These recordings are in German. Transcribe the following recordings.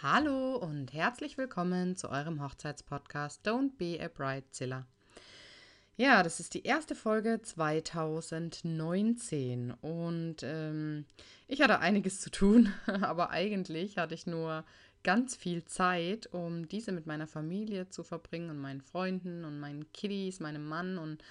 Hallo und herzlich willkommen zu eurem Hochzeitspodcast Don't Be a Bridezilla. Ja, das ist die erste Folge 2019 und ähm, ich hatte einiges zu tun, aber eigentlich hatte ich nur ganz viel Zeit, um diese mit meiner Familie zu verbringen und meinen Freunden und meinen Kiddies, meinem Mann und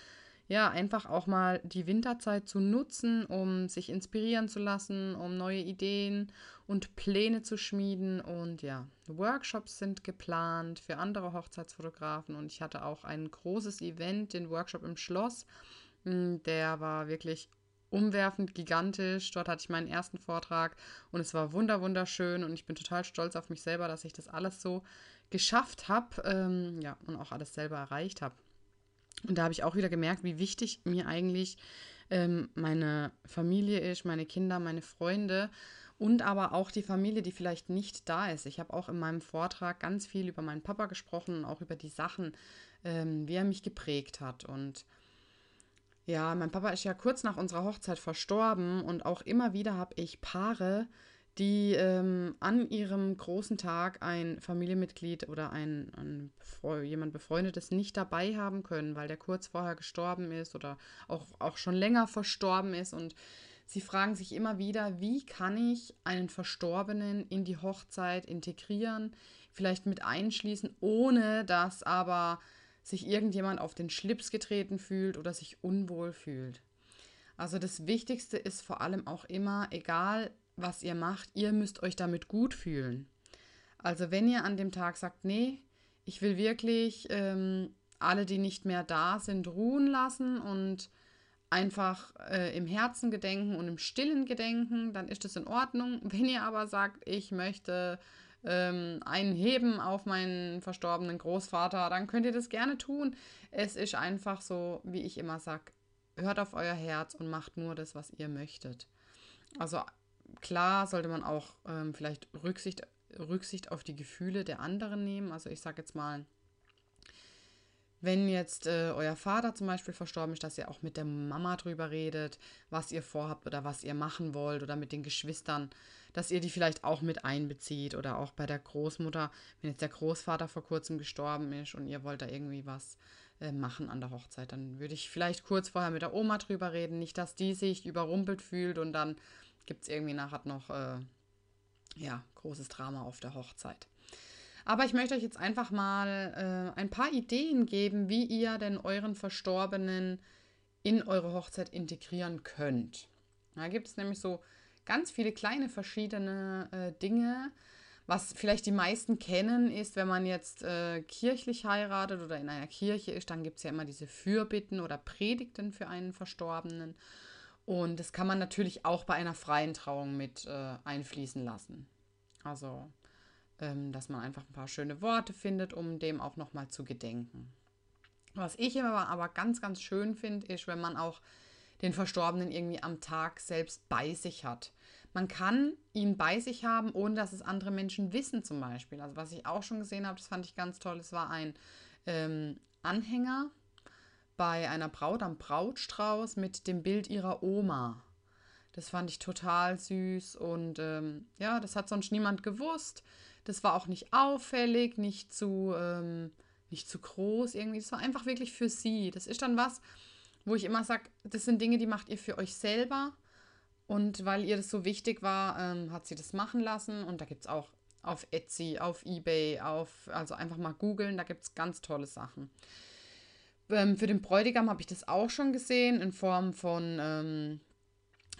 ja, einfach auch mal die Winterzeit zu nutzen, um sich inspirieren zu lassen, um neue Ideen und Pläne zu schmieden. Und ja, Workshops sind geplant für andere Hochzeitsfotografen. Und ich hatte auch ein großes Event, den Workshop im Schloss. Hm, der war wirklich umwerfend, gigantisch. Dort hatte ich meinen ersten Vortrag und es war wunder wunderschön und ich bin total stolz auf mich selber, dass ich das alles so geschafft habe, ähm, ja und auch alles selber erreicht habe. Und da habe ich auch wieder gemerkt, wie wichtig mir eigentlich ähm, meine Familie ist, meine Kinder, meine Freunde und aber auch die Familie, die vielleicht nicht da ist. Ich habe auch in meinem Vortrag ganz viel über meinen Papa gesprochen und auch über die Sachen, ähm, wie er mich geprägt hat. Und ja, mein Papa ist ja kurz nach unserer Hochzeit verstorben und auch immer wieder habe ich Paare, die ähm, an ihrem großen Tag ein Familienmitglied oder ein, ein jemand Befreundetes nicht dabei haben können, weil der kurz vorher gestorben ist oder auch, auch schon länger verstorben ist. Und sie fragen sich immer wieder, wie kann ich einen Verstorbenen in die Hochzeit integrieren, vielleicht mit einschließen, ohne dass aber sich irgendjemand auf den Schlips getreten fühlt oder sich unwohl fühlt. Also das Wichtigste ist vor allem auch immer, egal was ihr macht, ihr müsst euch damit gut fühlen. Also wenn ihr an dem Tag sagt, nee, ich will wirklich ähm, alle, die nicht mehr da sind, ruhen lassen und einfach äh, im Herzen gedenken und im stillen gedenken, dann ist das in Ordnung. Wenn ihr aber sagt, ich möchte ähm, einen heben auf meinen verstorbenen Großvater, dann könnt ihr das gerne tun. Es ist einfach so, wie ich immer sage, hört auf euer Herz und macht nur das, was ihr möchtet. Also klar sollte man auch ähm, vielleicht Rücksicht, Rücksicht auf die Gefühle der anderen nehmen. Also ich sage jetzt mal, wenn jetzt äh, euer Vater zum Beispiel verstorben ist, dass ihr auch mit der Mama drüber redet, was ihr vorhabt oder was ihr machen wollt oder mit den Geschwistern, dass ihr die vielleicht auch mit einbezieht oder auch bei der Großmutter, wenn jetzt der Großvater vor kurzem gestorben ist und ihr wollt da irgendwie was äh, machen an der Hochzeit, dann würde ich vielleicht kurz vorher mit der Oma drüber reden, nicht, dass die sich überrumpelt fühlt und dann gibt es irgendwie nachher noch äh, ja, großes Drama auf der Hochzeit. Aber ich möchte euch jetzt einfach mal äh, ein paar Ideen geben, wie ihr denn euren Verstorbenen in eure Hochzeit integrieren könnt. Da gibt es nämlich so ganz viele kleine verschiedene äh, Dinge. Was vielleicht die meisten kennen, ist, wenn man jetzt äh, kirchlich heiratet oder in einer Kirche ist, dann gibt es ja immer diese Fürbitten oder Predigten für einen Verstorbenen. Und das kann man natürlich auch bei einer freien Trauung mit äh, einfließen lassen. Also, ähm, dass man einfach ein paar schöne Worte findet, um dem auch nochmal zu gedenken. Was ich immer aber ganz, ganz schön finde, ist, wenn man auch den Verstorbenen irgendwie am Tag selbst bei sich hat. Man kann ihn bei sich haben, ohne dass es andere Menschen wissen, zum Beispiel. Also, was ich auch schon gesehen habe, das fand ich ganz toll, es war ein ähm, Anhänger bei einer Braut am Brautstrauß mit dem Bild ihrer Oma. Das fand ich total süß und ähm, ja, das hat sonst niemand gewusst. Das war auch nicht auffällig, nicht zu, ähm, nicht zu groß irgendwie. Das war einfach wirklich für sie. Das ist dann was, wo ich immer sage, das sind Dinge, die macht ihr für euch selber. Und weil ihr das so wichtig war, ähm, hat sie das machen lassen. Und da gibt es auch auf Etsy, auf Ebay, auf, also einfach mal googeln, da gibt es ganz tolle Sachen. Ähm, für den Bräutigam habe ich das auch schon gesehen in Form von ähm,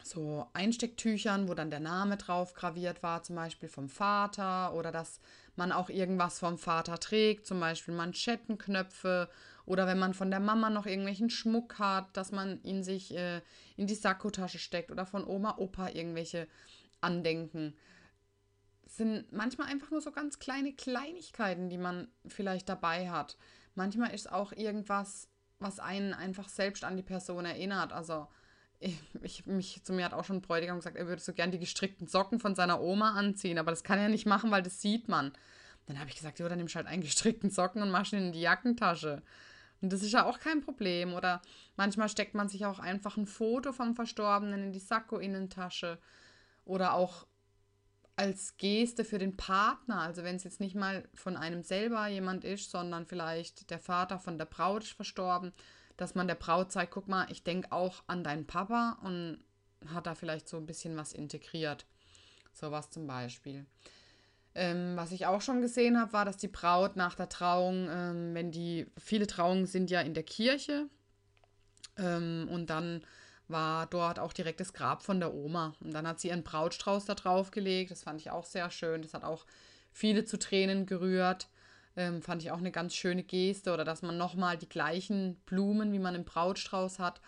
so Einstecktüchern, wo dann der Name drauf graviert war, zum Beispiel vom Vater oder dass man auch irgendwas vom Vater trägt, zum Beispiel Manschettenknöpfe oder wenn man von der Mama noch irgendwelchen Schmuck hat, dass man ihn sich äh, in die Sakkotasche steckt oder von Oma, Opa irgendwelche Andenken. Das sind manchmal einfach nur so ganz kleine Kleinigkeiten, die man vielleicht dabei hat. Manchmal ist auch irgendwas, was einen einfach selbst an die Person erinnert. Also ich, ich, mich zu mir hat auch schon ein Bräutigam gesagt, er würde so gern die gestrickten Socken von seiner Oma anziehen, aber das kann er nicht machen, weil das sieht man. Dann habe ich gesagt, ja, dann nimmst du halt einen gestrickten Socken und machst ihn in die Jackentasche. Und das ist ja auch kein Problem. Oder manchmal steckt man sich auch einfach ein Foto vom Verstorbenen in die Sakko-Innentasche. Oder auch als Geste für den Partner, also wenn es jetzt nicht mal von einem selber jemand ist, sondern vielleicht der Vater von der Braut ist verstorben, dass man der Braut zeigt, guck mal, ich denke auch an deinen Papa und hat da vielleicht so ein bisschen was integriert. Sowas zum Beispiel. Ähm, was ich auch schon gesehen habe, war, dass die Braut nach der Trauung, ähm, wenn die, viele Trauungen sind ja in der Kirche ähm, und dann war dort auch direkt das Grab von der Oma. Und dann hat sie ihren Brautstrauß da drauf gelegt. Das fand ich auch sehr schön. Das hat auch viele zu Tränen gerührt. Ähm, fand ich auch eine ganz schöne Geste. Oder dass man nochmal die gleichen Blumen, wie man im Brautstrauß hat,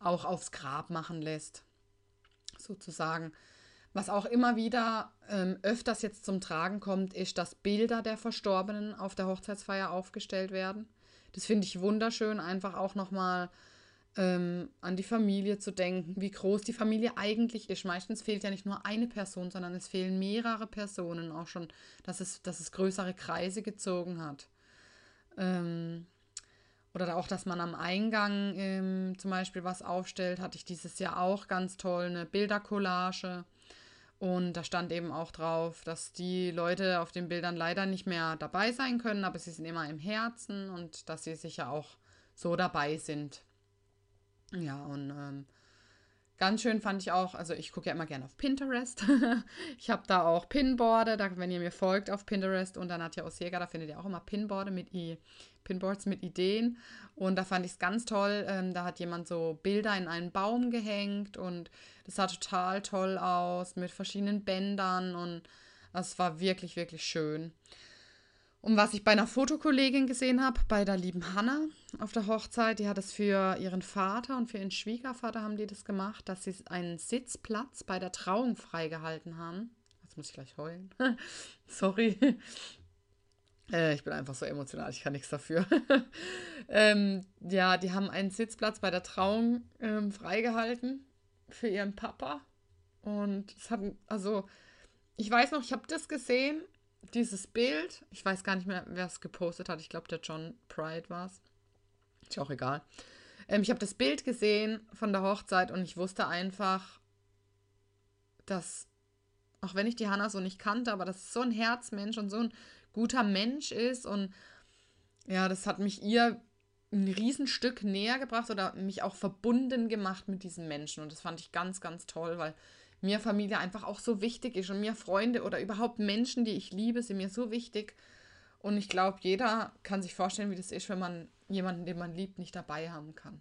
auch aufs Grab machen lässt. Sozusagen. Was auch immer wieder ähm, öfters jetzt zum Tragen kommt, ist, dass Bilder der Verstorbenen auf der Hochzeitsfeier aufgestellt werden. Das finde ich wunderschön, einfach auch nochmal ähm, an die Familie zu denken, wie groß die Familie eigentlich ist. Meistens fehlt ja nicht nur eine Person, sondern es fehlen mehrere Personen auch schon, dass es, dass es größere Kreise gezogen hat. Ähm, oder auch, dass man am Eingang ähm, zum Beispiel was aufstellt, hatte ich dieses Jahr auch ganz toll, eine Bildercollage. Und da stand eben auch drauf, dass die Leute auf den Bildern leider nicht mehr dabei sein können, aber sie sind immer im Herzen und dass sie sicher auch so dabei sind. Ja, und ähm, ganz schön fand ich auch, also ich gucke ja immer gerne auf Pinterest. ich habe da auch Pinboarde, da, wenn ihr mir folgt auf Pinterest und dann hat ja Osjäger, da findet ihr auch immer Pinboarde mit I Pinboards mit Ideen. Und da fand ich es ganz toll. Ähm, da hat jemand so Bilder in einen Baum gehängt und das sah total toll aus mit verschiedenen Bändern und es war wirklich, wirklich schön. Und was ich bei einer Fotokollegin gesehen habe, bei der lieben Hanna auf der Hochzeit, die hat es für ihren Vater und für ihren Schwiegervater haben die das gemacht, dass sie einen Sitzplatz bei der Trauung freigehalten haben. Jetzt muss ich gleich heulen. Sorry. Äh, ich bin einfach so emotional, ich kann nichts dafür. ähm, ja, die haben einen Sitzplatz bei der Trauung ähm, freigehalten für ihren Papa. Und es hat, also, ich weiß noch, ich habe das gesehen dieses Bild, ich weiß gar nicht mehr, wer es gepostet hat. Ich glaube, der John Pride war es. Ist auch egal. Ähm, ich habe das Bild gesehen von der Hochzeit und ich wusste einfach, dass, auch wenn ich die Hanna so nicht kannte, aber dass so ein Herzmensch und so ein guter Mensch ist und ja, das hat mich ihr ein Riesenstück näher gebracht oder mich auch verbunden gemacht mit diesem Menschen und das fand ich ganz, ganz toll, weil mir Familie einfach auch so wichtig ist und mir Freunde oder überhaupt Menschen, die ich liebe, sind mir so wichtig. Und ich glaube, jeder kann sich vorstellen, wie das ist, wenn man jemanden, den man liebt, nicht dabei haben kann.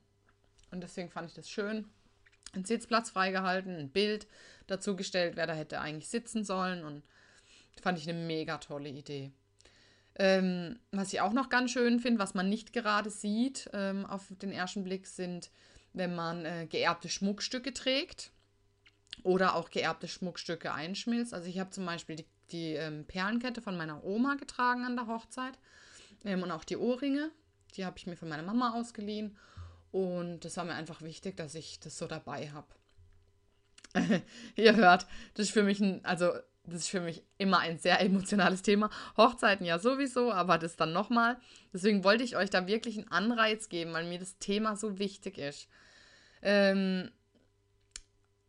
Und deswegen fand ich das schön. Ein Sitzplatz freigehalten, ein Bild dazu gestellt, wer da hätte eigentlich sitzen sollen. Und fand ich eine mega tolle Idee. Ähm, was ich auch noch ganz schön finde, was man nicht gerade sieht ähm, auf den ersten Blick, sind, wenn man äh, geerbte Schmuckstücke trägt oder auch geerbte Schmuckstücke einschmilzt. Also ich habe zum Beispiel die, die ähm, Perlenkette von meiner Oma getragen an der Hochzeit ähm, und auch die Ohrringe. Die habe ich mir von meiner Mama ausgeliehen und das war mir einfach wichtig, dass ich das so dabei habe. Ihr hört, das ist für mich ein, also das ist für mich immer ein sehr emotionales Thema. Hochzeiten ja sowieso, aber das dann nochmal. Deswegen wollte ich euch da wirklich einen Anreiz geben, weil mir das Thema so wichtig ist. Ähm,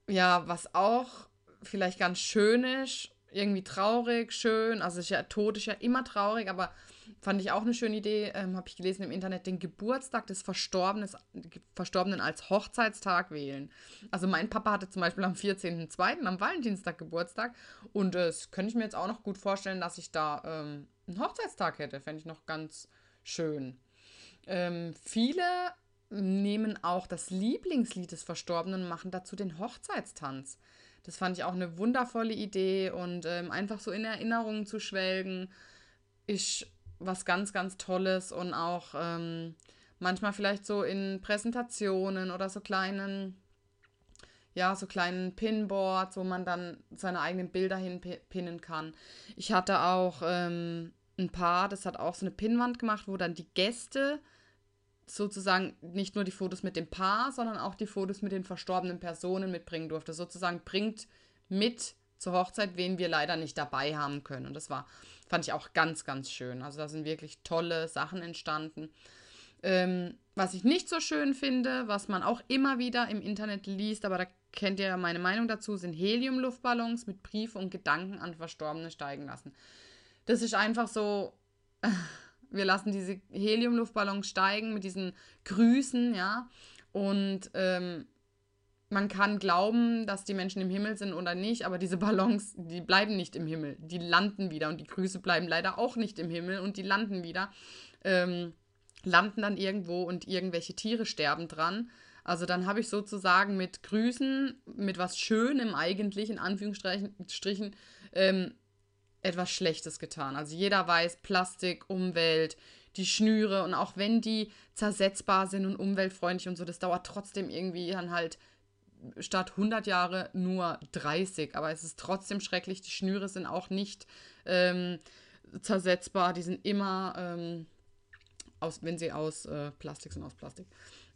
ja, was auch vielleicht ganz schön ist, irgendwie traurig, schön, also ist ja, Tod ist ja immer traurig, aber fand ich auch eine schöne Idee, ähm, habe ich gelesen im Internet, den Geburtstag des Verstorbenen, Verstorbenen als Hochzeitstag wählen. Also mein Papa hatte zum Beispiel am 14.02., am Valentinstag Geburtstag und äh, das könnte ich mir jetzt auch noch gut vorstellen, dass ich da ähm, einen Hochzeitstag hätte, fände ich noch ganz schön. Ähm, viele nehmen auch das Lieblingslied des Verstorbenen und machen dazu den Hochzeitstanz. Das fand ich auch eine wundervolle Idee und ähm, einfach so in Erinnerungen zu schwelgen, ist was ganz, ganz Tolles und auch ähm, manchmal vielleicht so in Präsentationen oder so kleinen, ja, so kleinen Pinboards, wo man dann seine eigenen Bilder hinpinnen kann. Ich hatte auch ähm, ein Paar, das hat auch so eine Pinnwand gemacht, wo dann die Gäste sozusagen nicht nur die Fotos mit dem Paar, sondern auch die Fotos mit den verstorbenen Personen mitbringen durfte. Sozusagen bringt mit zur Hochzeit, wen wir leider nicht dabei haben können. Und das war, fand ich auch ganz, ganz schön. Also da sind wirklich tolle Sachen entstanden. Ähm, was ich nicht so schön finde, was man auch immer wieder im Internet liest, aber da kennt ihr meine Meinung dazu, sind Heliumluftballons mit Briefe und Gedanken an Verstorbene steigen lassen. Das ist einfach so, wir lassen diese Heliumluftballons steigen mit diesen Grüßen, ja. Und ähm, man kann glauben, dass die Menschen im Himmel sind oder nicht, aber diese Ballons, die bleiben nicht im Himmel. Die landen wieder und die Grüße bleiben leider auch nicht im Himmel und die landen wieder. Ähm, landen dann irgendwo und irgendwelche Tiere sterben dran. Also dann habe ich sozusagen mit Grüßen, mit was Schönem eigentlich, in Anführungsstrichen, ähm, etwas Schlechtes getan. Also jeder weiß, Plastik, Umwelt, die Schnüre und auch wenn die zersetzbar sind und umweltfreundlich und so, das dauert trotzdem irgendwie dann halt statt 100 Jahre nur 30. Aber es ist trotzdem schrecklich. Die Schnüre sind auch nicht ähm, zersetzbar. Die sind immer, ähm, aus, wenn sie aus äh, Plastik sind, aus Plastik.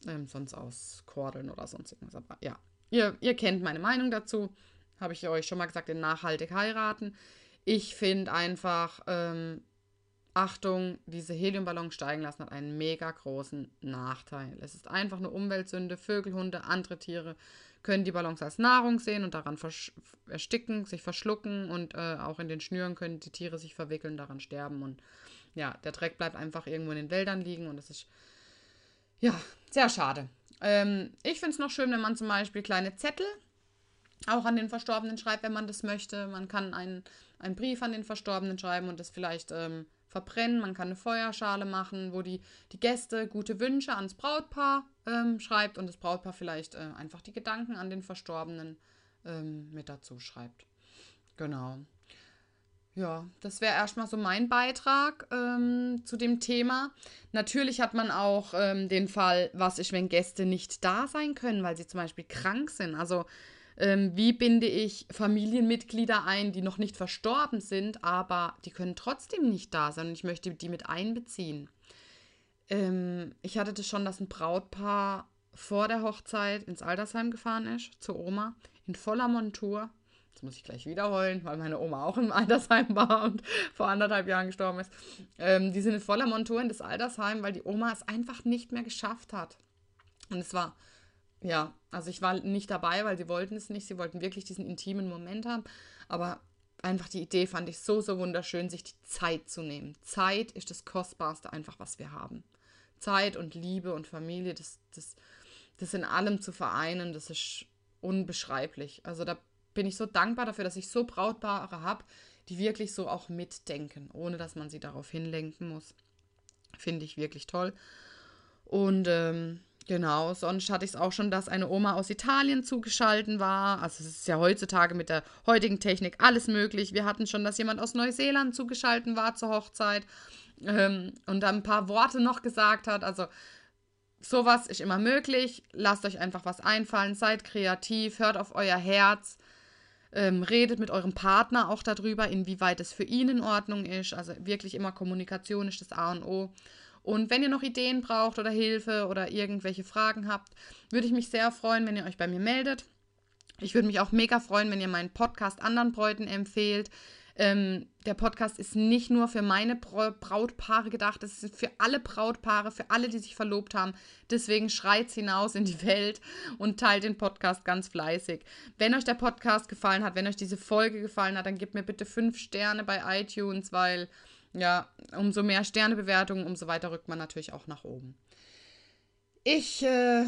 Ähm, sonst aus Kordeln oder sonst irgendwas. Aber ja, ihr, ihr kennt meine Meinung dazu. Habe ich euch schon mal gesagt, in nachhaltig heiraten. Ich finde einfach, ähm, Achtung, diese Heliumballons steigen lassen hat einen mega großen Nachteil. Es ist einfach eine Umweltsünde. Vögel, Hunde, andere Tiere können die Ballons als Nahrung sehen und daran ersticken, sich verschlucken und äh, auch in den Schnüren können die Tiere sich verwickeln, daran sterben und ja, der Dreck bleibt einfach irgendwo in den Wäldern liegen und das ist ja sehr schade. Ähm, ich finde es noch schön, wenn man zum Beispiel kleine Zettel auch an den Verstorbenen schreibt, wenn man das möchte. Man kann einen, einen Brief an den Verstorbenen schreiben und das vielleicht ähm, verbrennen. Man kann eine Feuerschale machen, wo die, die Gäste gute Wünsche ans Brautpaar ähm, schreibt und das Brautpaar vielleicht äh, einfach die Gedanken an den Verstorbenen ähm, mit dazu schreibt. Genau. Ja, das wäre erstmal so mein Beitrag ähm, zu dem Thema. Natürlich hat man auch ähm, den Fall, was ist, wenn Gäste nicht da sein können, weil sie zum Beispiel krank sind. Also ähm, wie binde ich Familienmitglieder ein, die noch nicht verstorben sind, aber die können trotzdem nicht da sein und ich möchte die mit einbeziehen. Ähm, ich hatte das schon, dass ein Brautpaar vor der Hochzeit ins Altersheim gefahren ist, zur Oma, in voller Montur. Jetzt muss ich gleich wiederholen, weil meine Oma auch im Altersheim war und vor anderthalb Jahren gestorben ist. Ähm, die sind in voller Montur in das Altersheim, weil die Oma es einfach nicht mehr geschafft hat. Und es war ja, also ich war nicht dabei, weil sie wollten es nicht. Sie wollten wirklich diesen intimen Moment haben. Aber einfach die Idee fand ich so, so wunderschön, sich die Zeit zu nehmen. Zeit ist das Kostbarste einfach, was wir haben. Zeit und Liebe und Familie, das, das, das in allem zu vereinen, das ist unbeschreiblich. Also da bin ich so dankbar dafür, dass ich so Brautpaare habe, die wirklich so auch mitdenken, ohne dass man sie darauf hinlenken muss. Finde ich wirklich toll. Und ähm, Genau, sonst hatte ich es auch schon, dass eine Oma aus Italien zugeschaltet war. Also es ist ja heutzutage mit der heutigen Technik alles möglich. Wir hatten schon, dass jemand aus Neuseeland zugeschaltet war zur Hochzeit ähm, und dann ein paar Worte noch gesagt hat. Also sowas ist immer möglich. Lasst euch einfach was einfallen, seid kreativ, hört auf euer Herz. Ähm, redet mit eurem Partner auch darüber, inwieweit es für ihn in Ordnung ist. Also wirklich immer Kommunikation ist das A und O. Und wenn ihr noch Ideen braucht oder Hilfe oder irgendwelche Fragen habt, würde ich mich sehr freuen, wenn ihr euch bei mir meldet. Ich würde mich auch mega freuen, wenn ihr meinen Podcast anderen Bräuten empfehlt. Ähm, der Podcast ist nicht nur für meine Brautpaare gedacht, es ist für alle Brautpaare, für alle, die sich verlobt haben. Deswegen schreit hinaus in die Welt und teilt den Podcast ganz fleißig. Wenn euch der Podcast gefallen hat, wenn euch diese Folge gefallen hat, dann gebt mir bitte fünf Sterne bei iTunes, weil ja, umso mehr Sternebewertungen, umso weiter rückt man natürlich auch nach oben. Ich äh,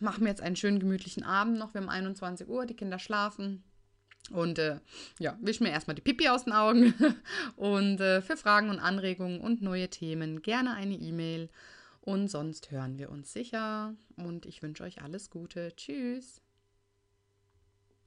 mache mir jetzt einen schönen gemütlichen Abend noch. Wir haben 21 Uhr, die Kinder schlafen. Und äh, ja, wisch mir erstmal die Pipi aus den Augen. und äh, für Fragen und Anregungen und neue Themen gerne eine E-Mail. Und sonst hören wir uns sicher. Und ich wünsche euch alles Gute. Tschüss.